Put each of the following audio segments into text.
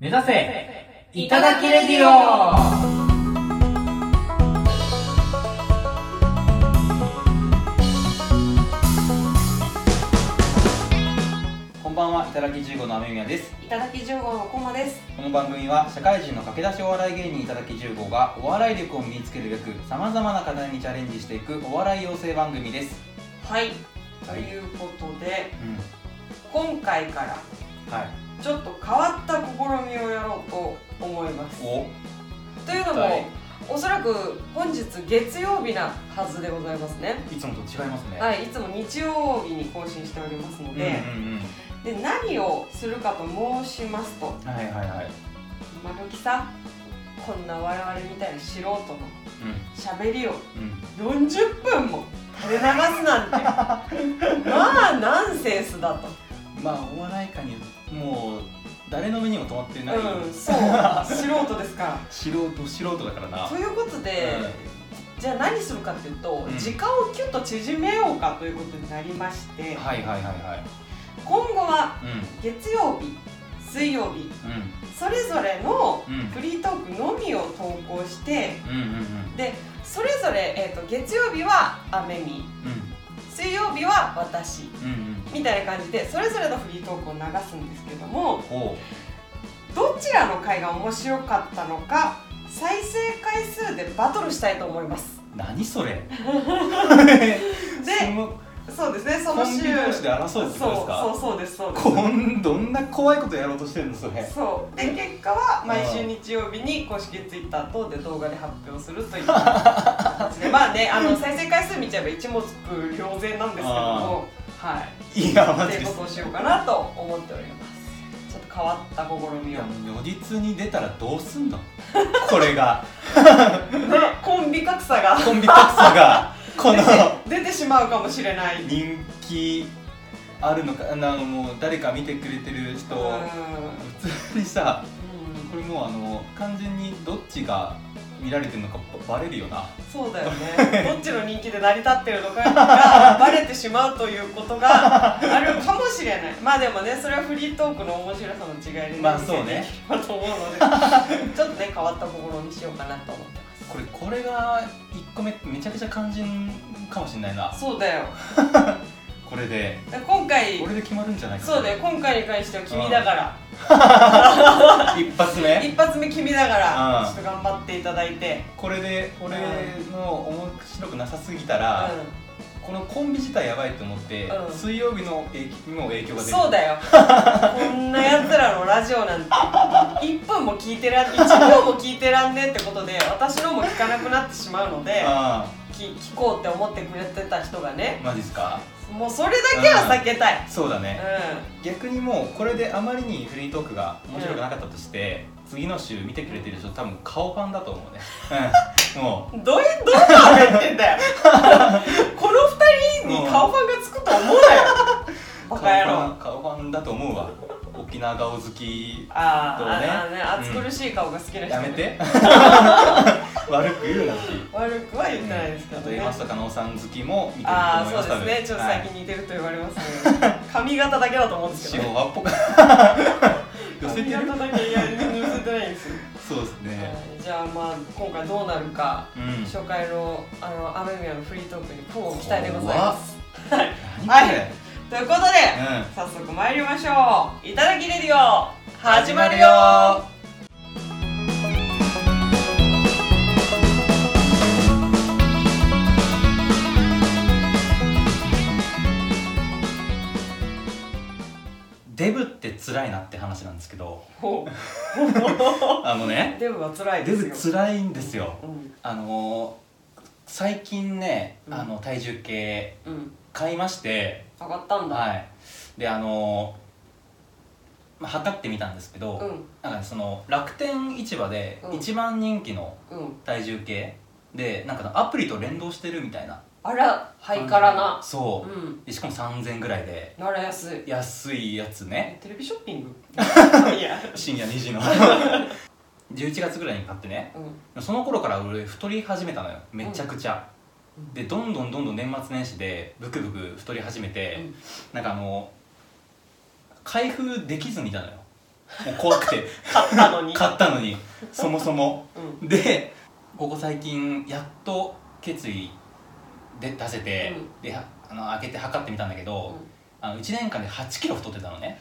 目指せいただきレディオこんばんは、いただき15の雨宮です。いただき10号のコマです。この番組は社会人の駆け出しお笑い芸人いただき15がお笑い力を身につけるべくさまざまな課題にチャレンジしていくお笑い養成番組です。はい。とはい。いうことで、うん。今回からはい。ちょっと変わった試みをやろうと思います。おというのも、はいおそらく本日月曜日なはずでございますね。いつもと違いますね。い。はい、いつも日曜日に更新しておりますのうんうんで、うん。で何をするかと申しますと、はいはいはい。今時さ、こんな我々みたいな素人のう喋りをんうん。40分も垂れ流すなんて まあナンセンスだと。まあお笑い界にもう誰の目にも止まってない、うん、そう素人ですから。素人素人だからな。ということで、じゃあ何するかっていうと、うん。時間をキュッと縮めようかということになりまして、はいはいはいはい。今後はう月曜日水曜日ん。それぞれのうん。うんフリートークのみを投稿してうんうんうん。でそれぞれ、えー、と月曜日はアメミ水曜日は私。みたいな感じでそれぞれのフリートークを流すんですけどもどちらの回が面白かったのか再生回数でバトルしたいと思います。何それそうですねそコンの週ビ同士で争うってそうことですか？そうそうですそうです。こんどんな怖いことやろうとしてるのそれ。そう。で結果は毎週日曜日に公式ツイッター等で動画で発表するという形で。まあねあの再生回数見ちゃえば一目瞭然なんですけども。はい。いやマジです。ことをしようかなと思っております。ちょっと変わった試みを。如実に出たらどうすんの？これが。で コンビ格差が。コンビ格差がこの出てしまうかもしれない。人気あるのかあのもう誰か見てくれてる人うん。普通にさうん。これもうあの完全にどっちが見られてるのかバレるよな。そうだよね。どっちの人気で成り立ってるのかがバレてしまうということがあるかもしれない。まあでもねそれはフリートークの面白さの違いでねまあそうね。と思うので。ちょっとね変わった試みしようかなと思ってまこれこれが1個目めちゃくちゃ肝心かもしれないな。すそうだよ。これで。で今回これで決まるんじゃないかな。そうだよ今回に関しては君だから。一発目？一発目君だからうん。ちょっと頑張っていただいて。これで俺の面白くなさすぎたら、このコンビ自体やばいと思って、うん。水曜日の影にも影響が出る。そうだよ。こんなやつらのラジオなんて1分も聞いてらん1秒も聞いてらんねってことで私のも聞かなくなってしまうのであき聞こうって思ってくれてた人がねあマジっすか？もうそれだけは避けたい。そうだね、う逆にもうこれであまりにフリートークが面白くなかったとして、次の週見てくれてる人多分顔ファンだと思うね、うん、もんどういうどういう顔入ってんだよ。このに顔ファンがつくと思うなよ。う バカ野郎。顔ファンだと思うわ。沖縄顔好き。あー、どうね。ああね。暑苦しい顔が好きな人、やめて。悪く言うな。し悪くは言ってないですけあどね、と山下加納さん好きも見てるとああ思いますそうですね。ちょっと最近近似てると言われますね、髪型だけだと思うんですけど、ね、白髪っぽく。寄せてる髪型だけいやまあ今回どうなるか、うん。初回のあのアメミヤのフリートークに乞う期待でございます。何はい。ということで、うん。早速参りましょう。いただきレディオ始まるよ辛いなって話なんですけどあのねデブは辛いデですよ。ブ辛いんですよ。うん。あのー最近ね、うん。あの体重計うん。買いまして上がったんだ、はい。であのーまあ、測ってみたんですけど、うん。なんかその楽天市場でうん。一番人気のうん。体重計でなんかアプリと連動してるみたいなあらハイカラな。そう。う、ん。でしかも3000円ぐらいで。なら安い。安いやつね。テレビショッピング？いや。深夜2時の。11月ぐらいに買ってね。うん。その頃から俺太り始めたのよ。めちゃくちゃ、うん。でどんどんどんどん年末年始でブクブク太り始めて、なんかあの開封できずにいたのよ。もう怖くて。買ったのに。買ったのに。そもそも。うん。でここ最近やっと決意で出せて、うん。ではあの開けて測ってみたんだけど、あの1年間で8キロ太ってたのね。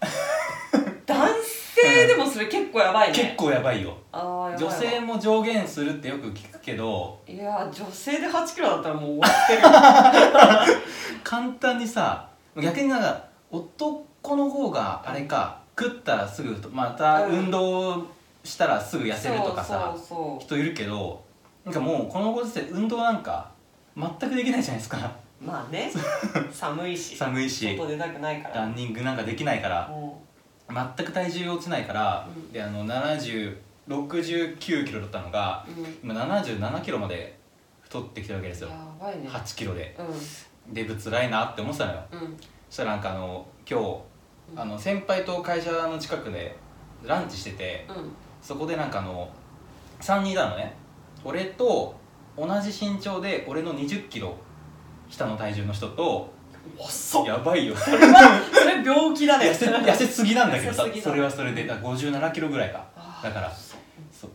男性でもそれ結構やばいね。結構やばいよ。女性も上限するってよく聞くけどいや女性で8キロだったらもう終わってるよ。簡単にさ逆になんか男の方があれか食ったらすぐ太またうん。運動したらすぐ痩せるとかさ、人いるけどなんかもうこのご時世運動なんか全くできないじゃないですか。まあね。寒いし。寒いし。外出たくないから。ランニングなんかできないから。も全く体重落ちないから、うん。であの7069キロだったのがう、うん、今77キロまで太ってきてるわけですよ。やばいね。8キロで。うデブつらいなって思ってたのよ。んうん。そしたらなんかあの今日あの先輩と会社の近くでランチしててうん。そこでなんかあの3人いたのね。俺と同じ身長で俺の2 0キロ下の体重の人と遅っ。やばいよ。それはそれ病気だね。痩せ痩せすぎなんだけどさそれはそれで。だから57キロぐらいか。だから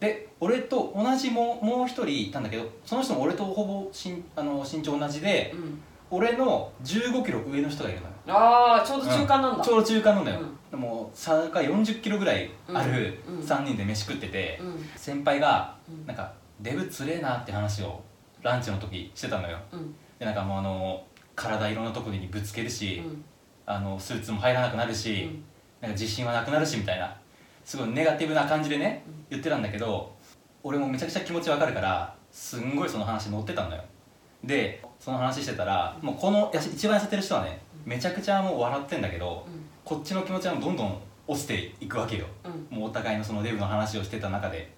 で俺と同じもうもう一人いたんだけどその人も俺とほぼ身あの身長同じでうん。俺の1 5キロ上の人がいるのよ。ああちょうど中間なんだ。ちょうど中間なんだよ、うん。でも差が4 0キロぐらいあるうん。うん。3人で飯食ってて、うん。先輩がうん。なんかデブつれえなって話をランチの時してたのよ。うん。でなんかもうあの体いろんなところにぶつけるし、うん。あのスーツも入らなくなるし、うん。なんか自信はなくなるしみたいなすごいネガティブな感じでね、言ってたんだけど俺もめちゃくちゃ気持ちわかるからすんごいその話乗ってたんだよ。でその話してたらもうこのやし一番痩せてる人はねめちゃくちゃもう笑ってんだけどこっちの気持ちはどんどん落ちていくわけよ。うん。もうお互いのそのデブの話をしてた中で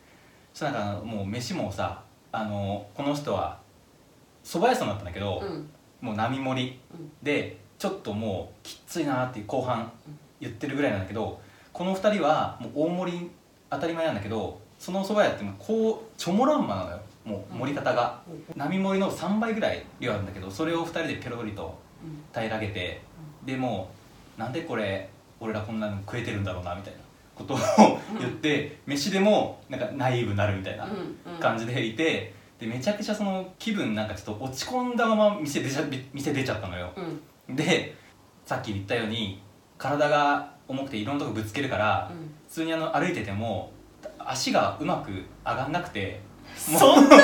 そしたらなんかもう飯もさあのこの人は蕎麦屋さんだったんだけど、うん。もう並盛り。うん。でちょっともうきついなっていう後半言ってるぐらいなんだけどこの2人はもう大盛り当たり前なんだけどその蕎麦屋ってもうこうチョモランマなのよ。もう盛り方が、並盛りの3倍ぐらい量あるんだけどそれを2人でペロリとうん。平らげてでもうなんでこれ俺らこんなの食えてるんだろうなみたいなことを言って飯でもなんかナイーブになるみたいな感じでいてでめちゃくちゃその気分なんかちょっと落ち込んだまま店出ちゃ店出ちゃったのよ。うん。でさっき言ったように体が重くていろんなとこぶつけるからうん。普通にあの歩いてても足がうまく上がんなくてもうそんな もう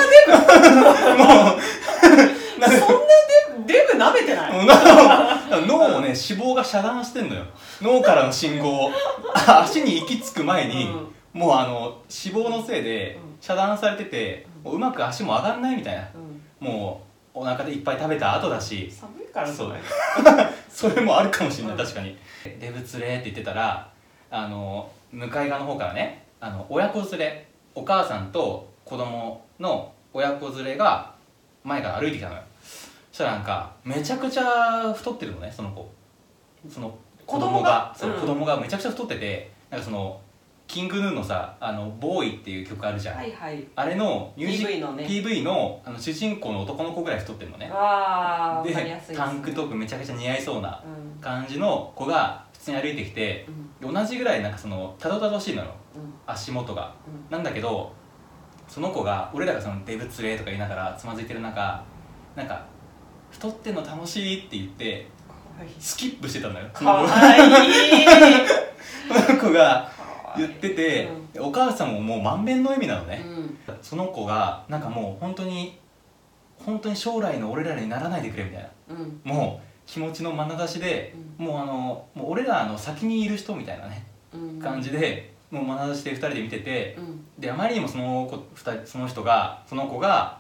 なんかそんなデブ舐めてない？脳 脳をね脂肪が遮断してんのよ。脳からの信号を。あ足に行き着く前に、もうあの脂肪のせいでうん。遮断されてて、もううまく足も上がんないみたいな。うん。もうお腹でいっぱい食べた後だし。寒いからじゃない？そ れもあるかもしれない、うん。確かに。デブ連れって言ってたらあの向かい側の方からねあの親子連れお母さんと子供の親子連れが前から歩いてきたのよ。そしたらなんかめちゃくちゃ太ってるのねその子。その子供が？子供が。うん。子供がめちゃくちゃ太っててなんかそのキングヌーのさ「あのボーイ」っていう曲あるじゃん、はいはい。あれのミュージ PV のね。PV のあの主人公の男の子ぐらい太ってるのね。わですね。タンクトップめちゃくちゃ似合いそうなうん。感じの子が普通に歩いてきてうん。同じぐらいなんかそのたどたどしいのよ。うん。足元が。うん。なんだけどその子が俺らがそのデブツレとか言いながらつまずいてる中なんか太ってんの楽しいって言ってスキップしてたのよ。そかの子その子が言ってて、お母さんももう満面の笑みなのね、うん。その子がなんかもう本当に本当に将来の俺らにならないでくれみたいな。うん。もう気持ちの眼差しで、もうあのもう俺らの先にいる人みたいなねうん。感じで、もう眼差しで2人で見ててうん。であまりにもその子二人その人がその子が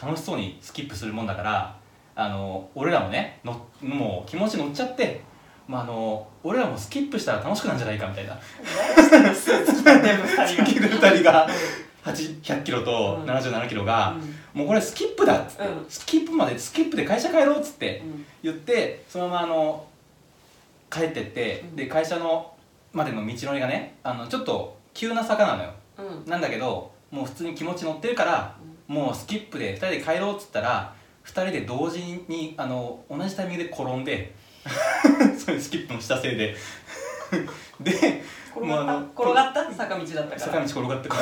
楽しそうにスキップするもんだからあの俺らもねのもう気持ち乗っちゃって、まあ、あの俺らもスキップしたら楽しくなんじゃないかみたいな。スーツ着たデブ二人がスキップ2人が。8 100キロとうん。77キロが、うん。もうこれスキップだっつって、うん。スキップまでスキップで会社帰ろうっつってうん。言ってそのままあの帰ってって、うん。で会社のまでの道のりがねあのちょっと急な坂なのよ。うん。なんだけどもう普通に気持ち乗ってるから、もうスキップで2人で帰ろうっつったら2人で同時にあの同じタイミングで転んで そういうスキップのしたせいで。で転がった？もうあの転がった？坂道だったから。坂道転がってこ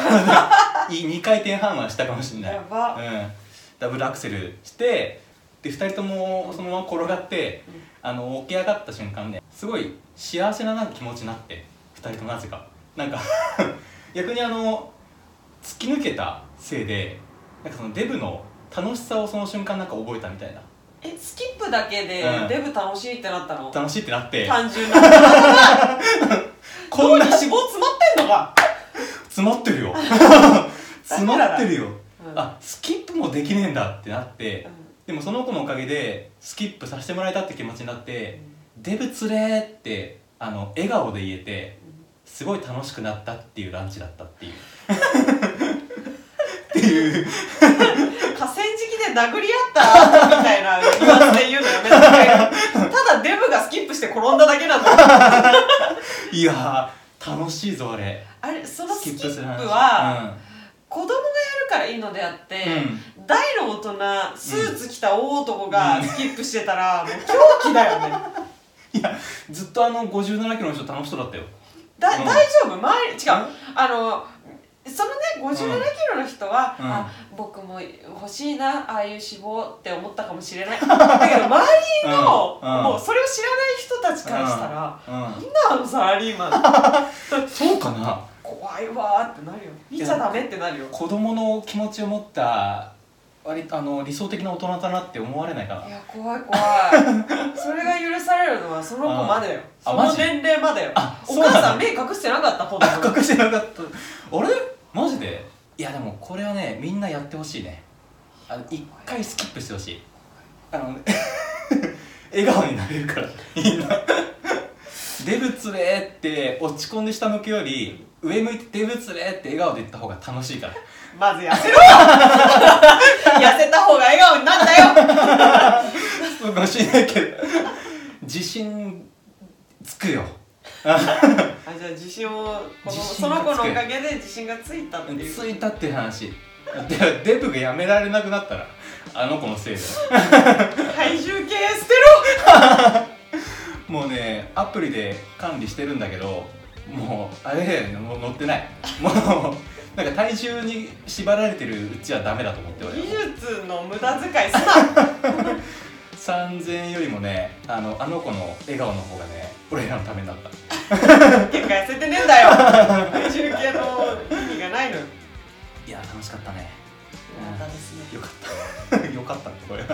う。いい2回転半はしたかもしれない。やば。うん、ダブルアクセルしてで2人ともそのまま転がって、あの起き上がった瞬間ねすごい幸せななんか気持ちになって2人ともなぜか。なんか逆にあの突き抜けたせいでなんかそのデブの楽しさをその瞬間なんか覚えたみたいな。えスキップだけでうん。デブ楽しいってなったの、楽しいってなって。単純な。こんな脂肪詰まってんのか？詰まってるよ。詰まってるよ、うんあスキップもできねえんだってなって、うん。でもその子のおかげでスキップさせてもらえたって気持ちになって、デブつれーってあの笑顔で言えてすごい楽しくなったっていうランチだったっていう。っていう河川敷で殴り合った後みたいなニュアンスで言うのやめてただデブがスキップして転んだだけなんだよいやー楽しいぞあれ。あれそのスキップする。話は、子供がやるからいいのであって、う大の大人スーツ着た大男がスキップしてたら、もう狂気だよね。うんいやずっとあの57キロの人楽しそうだったよ。だ、うん。大丈夫？周り違う。あのそのね57キロの人は、うん。あ僕も欲しいなああいう脂肪って思ったかもしれない。だけど周りの、うん。うん。もうそれを知らない人たちからしたら、うん。なんだあのサラリーマン。そうかな？怖いわーってなるよ。見ちゃダメってなるよ。子供の気持ちを持った割とあの理想的な大人だなって思われないかな？いや怖い怖い。それが許されるのはその子までよ。その年齢までよ。あお母さん目隠してなかったほんとあ隠してなかった。あれ？マジで？いやでもこれはねみんなやってほしいね。あの一回スキップしてほしい。あの 笑顔になれるから。みんな。デブつれーって落ち込んで下向くより上向いてデブつれーって笑顔で言った方が楽しいから。まず痩せろ。よ痩せた方が笑顔になんだよ。そうかもしれないけど。自信つくよあじゃあ自信をこの自その子のおかげで自信がついたっていう。ついたっていう話。でデブがやめられなくなったらあの子のせいだよ。体重計捨てろ！もうねアプリで管理してるんだけどもうあれもう乗ってない。もうなんか体重に縛られてるうちはダメだと思って俺技術の無駄遣いすな3000円よりもねあのあの子の笑顔の方がね俺らのためになった。結果痩せてねえんだよ。体重計の意味がないのよいや楽しかったね。よかったですね。よかった。よかったねこれ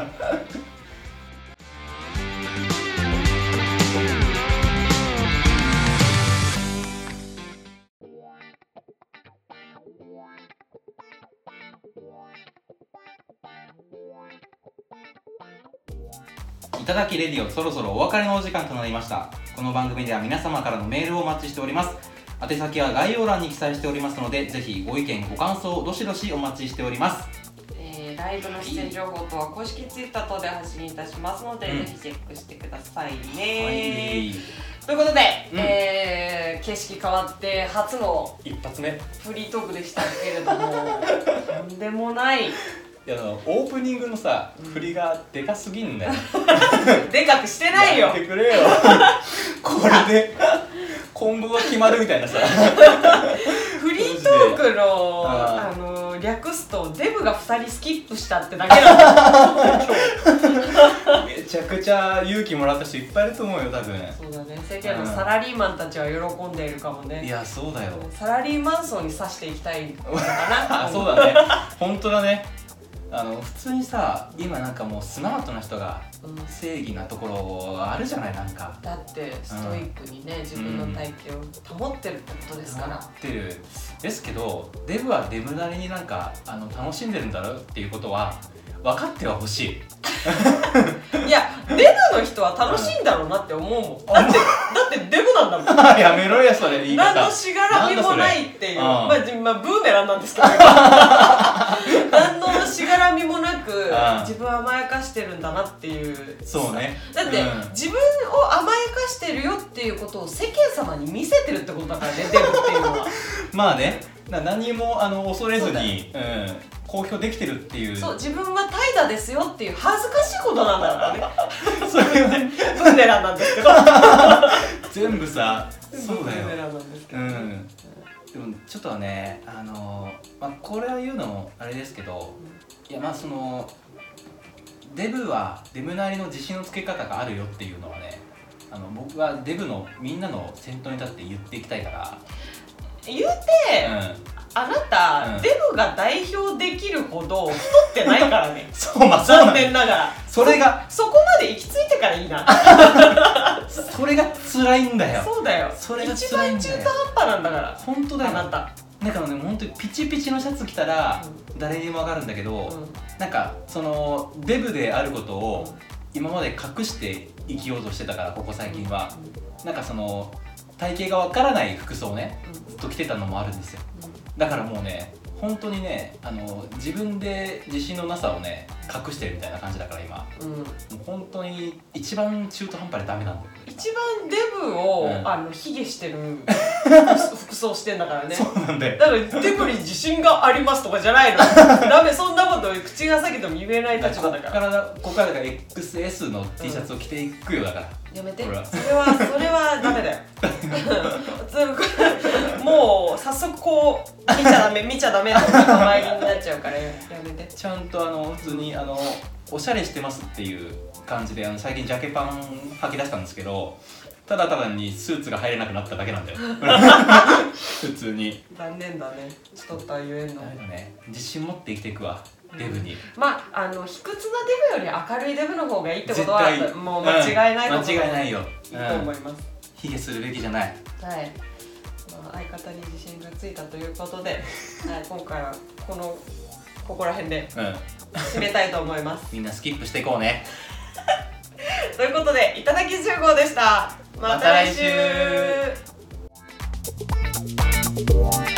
ただきレディオそろそろお別れのお時間となりました。この番組では皆様からのメールをお待ちしております。宛先は概要欄に記載しておりますのでぜひご意見ご感想をどしどしお待ちしております。えーライブの出演情報とは公式ツイッター等で発信いたしますので、うん。ぜひチェックしてくださいはね、い。ということで、うん。えー景色変わって初の一発目。いフリートークでしたけれども とんでもないやあのオープニングのさ振りがでかすぎんだよ。でかくしてないよ。やってくれよ。これで今後が決まるみたいなさ。フリートークのああの略すとデブが2人スキップしたってだけなんだよ今日めちゃくちゃ勇気もらった人いっぱいいると思うよ多分。そうだね。世間のサラリーマンたちは喜んでいるかもいねやそうだよ。サラリーマン層に刺していきたいのかな。あそうだね。本当だねあの普通にさ今なんかもうスマートな人がうん。正義なところあるじゃないなんか。だってストイックにね、自分の体型を保ってるってことですから、ってるですけどデブはデブなりになんかあの楽しんでるんだろうっていうことは分かってはほしい。いやデブの人は楽しいんだろうなって思うもん。だってだってデブなんだもん。やめろよそれ言い方。何のしがらみもないっていう。まあ、じまあ、ブーメランなんですけど。何のしがらみもなくうん。自分を甘やかしてるんだなっていう。そうね。だって、うん。自分を甘やかしてるよっていうことを世間様に見せてるってことだからねデブっていうのは。まあね。な何もあの恐れずにう、ん、公表できてるっていう。そう自分は怠惰ですよっていう恥ずかしいことなんだからね。それはブーメランなんですけど全部さそうだよブーメランなんですけうど、ん でもちょっとねあのまあこれは言うのもあれですけどいやまあそのデブはデブなりの自信のつけ方があるよっていうのはねあの僕はデブのみんなの先頭に立って言っていきたいから。言うて、うんあなた、うん。デブが代表できるほど太ってないからね。そうまあそうな残んだよ。念ながら。それがそこまで行き着いてからいいな。それが辛いんだよ。そうだよ。それが一辛いんだよ。番中途半端なんだから。本当だよ。あなた、だからね本当にピチピチのシャツ着たら誰にもわかるんだけど、うん。なんかそのデブであることを今まで隠して生きようとしてたからここ最近は、なんかその体型がわからない服装をねずっと着てたのもあるんですよだからもうね本当にねあの自分で自信のなさをね隠してるみたいな感じだから今。もうん。うんう本当に一番中途半端でダメなんだよ一番デブを、うん。あの卑下してる服 服装してんだからね。そうなんだよ。だからデブに自信がありますとかじゃないの。ダメそんなこと口が裂けても言えない立場だから。こっからだここからだから XS の T シャツを着ていくよだから、やめて。ほら。それはそれはダメだよ。もう早速こう見ちゃダメ見ちゃダメって前になっちゃうからやめて。ちゃんとあの普通にあのおしゃれしてますっていう感じであの最近ジャケパン履き出したんですけどただただにスーツが入れなくなっただけなんだよ。普通に。残念だね。ちょっとえんのね。自信持って生きていくわ。デブに。まああの卑屈なデブより明るいデブの方がいいってことはもう間違いないことうん。間違いないよ。いいと思います、卑下するべきじゃない。はい、まあ、相方に自信がついたということで、はい、今回はこのここら辺でうん。締めたいと思います。みんなスキップしていこうねということでいただき集合でした。また来週。また来週。